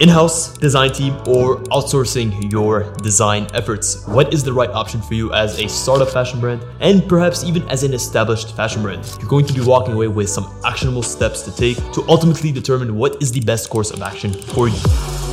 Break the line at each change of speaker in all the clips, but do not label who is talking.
in-house design team or outsourcing your design efforts. What is the right option for you as a startup fashion brand and perhaps even as an established fashion brand? You're going to be walking away with some actionable steps to take to ultimately determine what is the best course of action for you.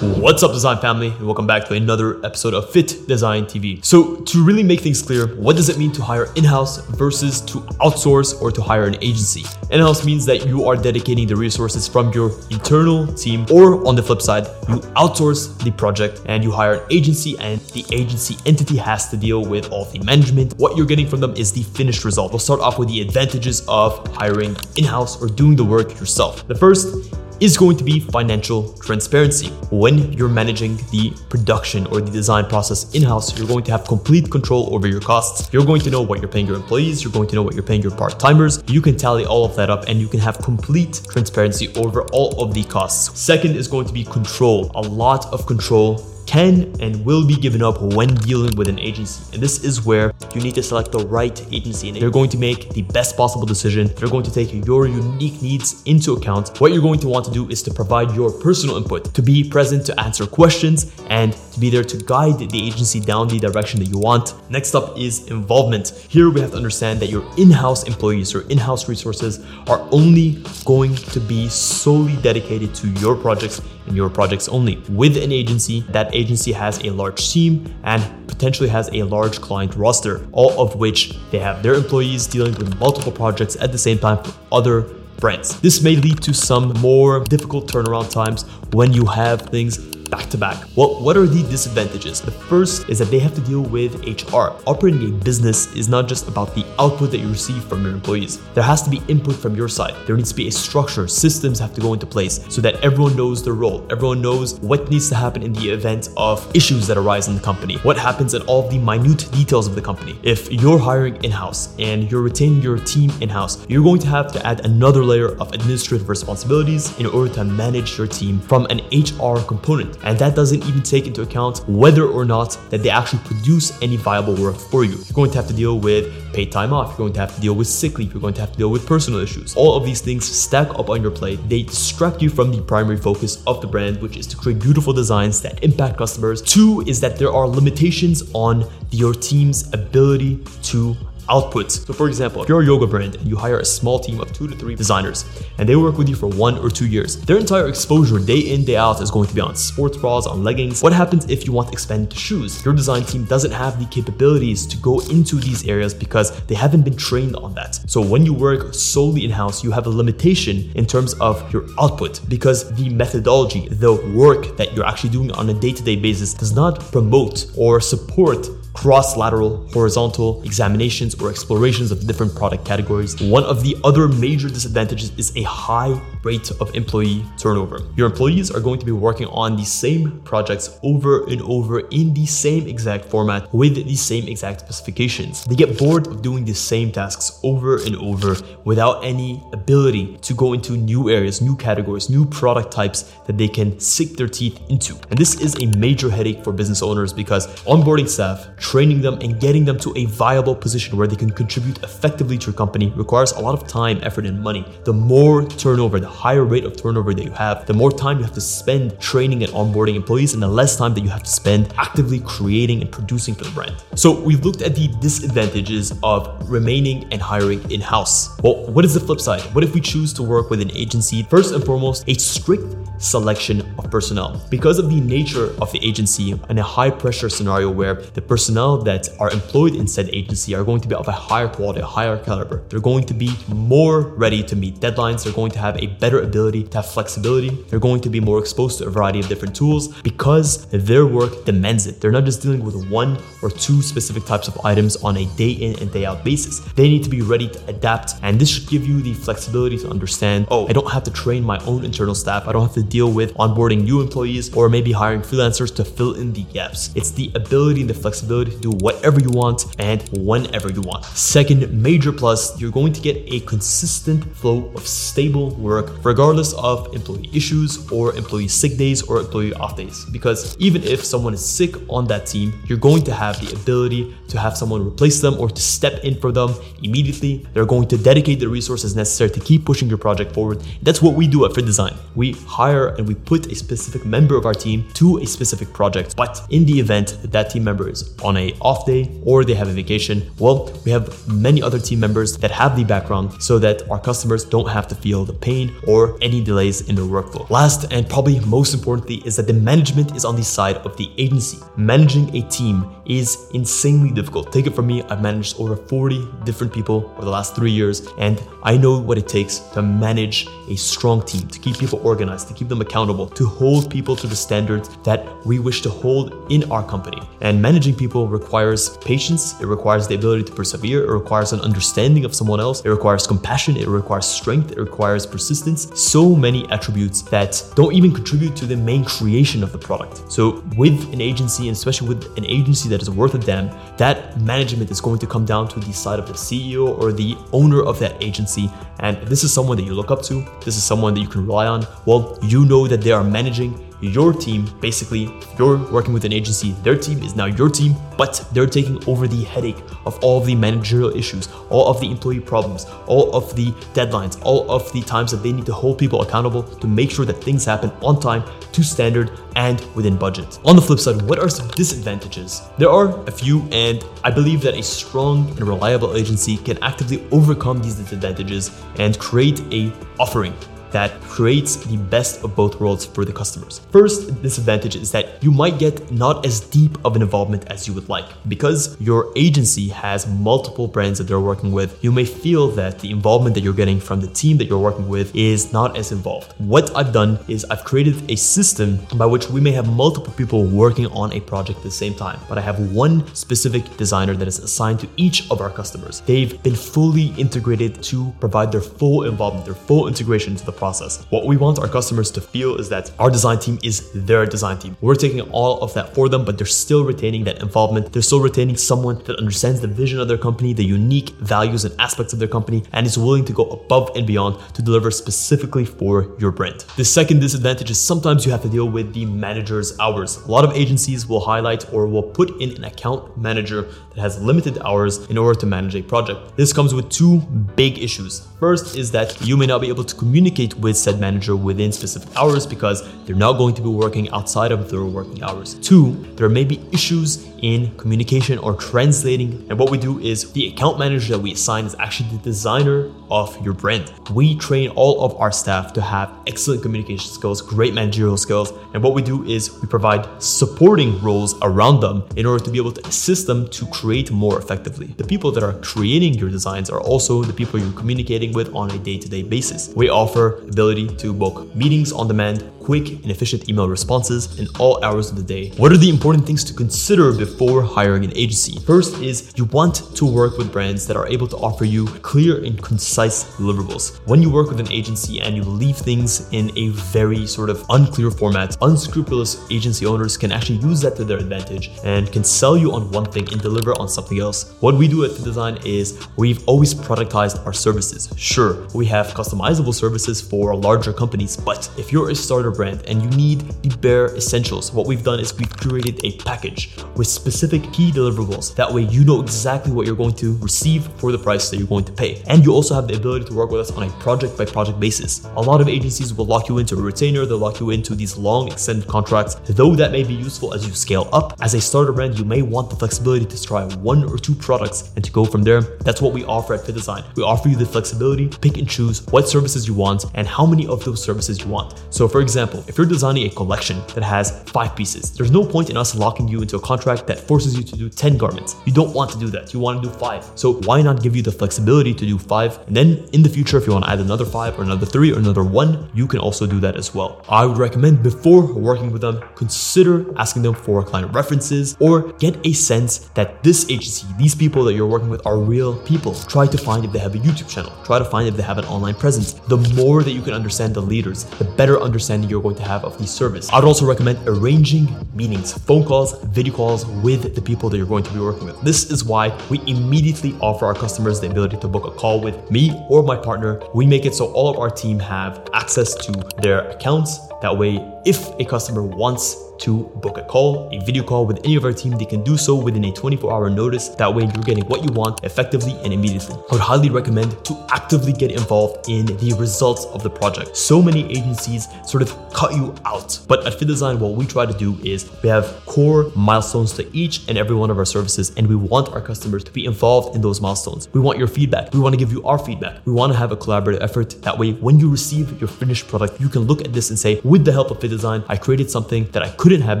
What's up, design family, and welcome back to another episode of FittDesign TV. So, to really make things clear, what does it mean to hire in house versus to outsource or to hire an agency? In house means that you are dedicating the resources from your internal team, or on the flip side, you outsource the project and you hire an agency, and the agency entity has to deal with all the management. What you're getting from them is the finished result. We'll start off with the advantages of hiring in house or doing the work yourself. The first is going to be financial transparency. When you're managing the production or the design process in house, you're going to have complete control over your costs. You're going to know what you're paying your employees, you're going to know what you're paying your part timers. You can tally all of that up and you can have complete transparency over all of the costs. Second is going to be control, a lot of control can and will be given up when dealing with an agency. And this is where you need to select the right agency and they're going to make the best possible decision. They're going to take your unique needs into account. What you're going to want to do is to provide your personal input, to be present to answer questions and to be there to guide the agency down the direction that you want. Next up is involvement. Here we have to understand that your in-house employees or in-house resources are only going to be solely dedicated to your projects and your projects only. With an agency, that agency has a large team and potentially has a large client roster, all of which they have their employees dealing with multiple projects at the same time for other brands. This may lead to some more difficult turnaround times when you have things back to back. Well, what are the disadvantages? The first is that they have to deal with HR. Operating a business is not just about the output that you receive from your employees. There has to be input from your side. There needs to be a structure. Systems have to go into place so that everyone knows their role. Everyone knows what needs to happen in the event of issues that arise in the company. What happens in all the minute details of the company. If you're hiring in-house and you're retaining your team in-house, you're going to have to add another layer of administrative responsibilities in order to manage your team from an HR component. And that doesn't even take into account whether or not that they actually produce any viable work for you. You're going to have to deal with paid time off, you're going to have to deal with sick leave, you're going to have to deal with personal issues. All of these things stack up on your plate. They distract you from the primary focus of the brand, which is to create beautiful designs that impact customers. Two is that there are limitations on your team's ability to outputs. So for example, if you're a yoga brand and you hire a small team of two to three designers and they work with you for one or two years, their entire exposure day in, day out is going to be on sports bras, on leggings. What happens if you want to expand to shoes? Your design team doesn't have the capabilities to go into these areas because they haven't been trained on that. So when you work solely in-house, you have a limitation in terms of your output because the methodology, the work that you're actually doing on a day-to-day basis does not promote or support cross-lateral, horizontal examinations or explorations of different product categories. One of the other major disadvantages is a high rate of employee turnover. Your employees are going to be working on the same projects over and over in the same exact format with the same exact specifications. They get bored of doing the same tasks over and over without any ability to go into new areas, new categories, new product types that they can sink their teeth into. And this is a major headache for business owners because onboarding staff, training them, and getting them to a viable position where they can contribute effectively to your company requires a lot of time, effort, and money. The more turnover, the higher rate of turnover that you have, the more time you have to spend training and onboarding employees, and the less time that you have to spend actively creating and producing for the brand. So we've looked at the disadvantages of remaining and hiring in-house. Well, what is the flip side? What if we choose to work with an agency? First and foremost, a strict selection of personnel. Because of the nature of the agency and a high pressure scenario where the personnel that are employed in said agency are going to be of a higher quality, a higher caliber. They're going to be more ready to meet deadlines. They're going to have a better ability to have flexibility. They're going to be more exposed to a variety of different tools because their work demands it. They're not just dealing with one or two specific types of items on a day in and day out basis. They need to be ready to adapt. And this should give you the flexibility to understand, oh, I don't have to train my own internal staff. I don't have to deal with onboarding new employees or maybe hiring freelancers to fill in the gaps. It's the ability and the flexibility do whatever you want and whenever you want. Second major plus, you're going to get a consistent flow of stable work regardless of employee issues or employee sick days or employee off days. Because even if someone is sick on that team, you're going to have the ability to have someone replace them or to step in for them immediately. They're going to dedicate the resources necessary to keep pushing your project forward. That's what we do at FittDesign. We hire and we put a specific member of our team to a specific project. But in the event that that team member is on a off day or they have a vacation, well, we have many other team members that have the background so that our customers don't have to feel the pain or any delays in their workflow. Last and probably most importantly is that the management is on the side of the agency. Managing a team is insanely difficult. Take it from me, I've managed over 40 different people over the last three years, and I know what it takes to manage a strong team, to keep people organized, to keep them accountable, to hold people to the standards that we wish to hold in our company. And managing people requires patience, it requires the ability to persevere, it requires an understanding of someone else, it requires compassion, it requires strength, it requires persistence. So many attributes that don't even contribute to the main creation of the product. So, with an agency, and especially with an agency that is worth a damn, that management is going to come down to the side of the CEO or the owner of that agency. And this is someone that you look up to, this is someone that you can rely on. Well, you know that they are managing your team. Basically, you're working with an agency, their team is now your team, but they're taking over the headache of all of the managerial issues, all of the employee problems, all of the deadlines, all of the times that they need to hold people accountable to make sure that things happen on time, to standard, and within budget. On the flip side, what are some disadvantages? There are a few, and I believe that a strong and reliable agency can actively overcome these disadvantages and create a offering that creates the best of both worlds for the customers. First disadvantage is that you might get not as deep of an involvement as you would like. Because your agency has multiple brands that they're working with, you may feel that the involvement that you're getting from the team that you're working with is not as involved. What I've done is I've created a system by which we may have multiple people working on a project at the same time, but I have one specific designer that is assigned to each of our customers. They've been fully integrated to provide their full involvement, their full integration to the process. What we want our customers to feel is that our design team is their design team. We're taking all of that for them, but they're still retaining that involvement. They're still retaining someone that understands the vision of their company, the unique values and aspects of their company, and is willing to go above and beyond to deliver specifically for your brand. The second disadvantage is sometimes you have to deal with the manager's hours. A lot of agencies will highlight or will put in an account manager that has limited hours in order to manage a project. This comes with two big issues. First is that you may not be able to communicate with said manager within specific hours because they're not going to be working outside of their working hours. Two, there may be issues in communication or translating. And what we do is the account manager that we assign is actually the designer of your brand. We train all of our staff to have excellent communication skills, great managerial skills. And what we do is we provide supporting roles around them in order to be able to assist them to create more effectively. The people that are creating your designs are also the people you're communicating with on a day to day basis. We offer ability to book meetings on demand, quick and efficient email responses in all hours of the day. What are the important things to consider before hiring an agency? First is you want to work with brands that are able to offer you clear and concise deliverables. When you work with an agency and you leave things in a very sort of unclear format, unscrupulous agency owners can actually use that to their advantage and can sell you on one thing and deliver on something else. What we do at FittDesign is we've always productized our services. Sure, we have customizable services for larger companies, but if you're a starter brand and you need the bare essentials, what we've done is we've created a package with specific key deliverables. That way you know exactly what you're going to receive for the price that you're going to pay. And you also have the ability to work with us on a project by project basis. A lot of agencies will lock you into a retainer, they'll lock you into these long extended contracts, though that may be useful as you scale up. As a starter brand, you may want the flexibility to try one or two products and to go from there. That's what we offer at FittDesign. We offer you the flexibility to pick and choose what services you want and how many of those services you want. So, for example, if you're designing a collection that has five pieces, there's no point in us locking you into a contract that forces you to do 10 garments. You don't want to do that. You want to do five. So, why not give you the flexibility to do five? And then in the future, if you want to add another five or another three or another one, you can also do that as well. I would recommend before working with them, consider asking them for client references or get a sense that this agency, these people that you're working with are real people. Try to find if they have a YouTube channel. Try to find if they have an online presence. The more that you can understand the leaders, the better understanding you're going to have of the service. I'd also recommend arranging meetings, phone calls, video calls with the people that you're going to be working with. This is why we immediately offer our customers the ability to book a call with me or my partner. We make it so all of our team have access to their accounts. That way, if a customer wants to book a call, a video call with any of our team, they can do so within a 24 hour notice. That way you're getting what you want effectively and immediately. I would highly recommend to actively get involved in the results of the project. So many agencies sort of cut you out. But at FittDesign, what we try to do is we have core milestones to each and every one of our services, and we want our customers to be involved in those milestones. We want your feedback. We want to give you our feedback. We want to have a collaborative effort. That way, when you receive your finished product, you can look at this and say, with the help of Fit Design, I created something that I could couldn't have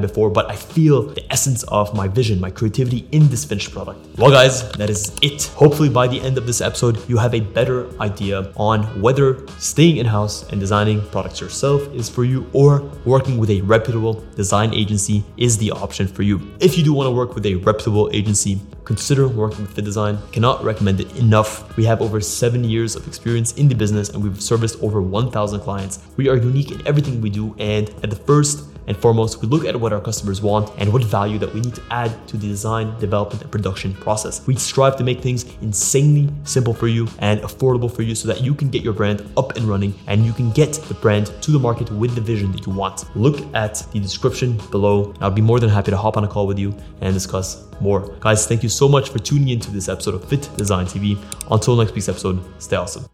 before, but I feel the essence of my vision, my creativity in this finished product. Well, guys, that is it. Hopefully, by the end of this episode, you have a better idea on whether staying in house and designing products yourself is for you or working with a reputable design agency is the option for you. If you do want to work with a reputable agency, consider working with FittDesign. Cannot recommend it enough. We have over seven years of experience in the business and we've serviced over 1,000 clients. We are unique in everything we do, and at the first and foremost, we look at what our customers want and what value that we need to add to the design, development, and production process. We strive to make things insanely simple for you and affordable for you so that you can get your brand up and running and you can get the brand to the market with the vision that you want. Look at the description below. I'll be more than happy to hop on a call with you and discuss more. Guys, thank you so much for tuning into this episode of FittDesign TV. Until next week's episode, stay awesome.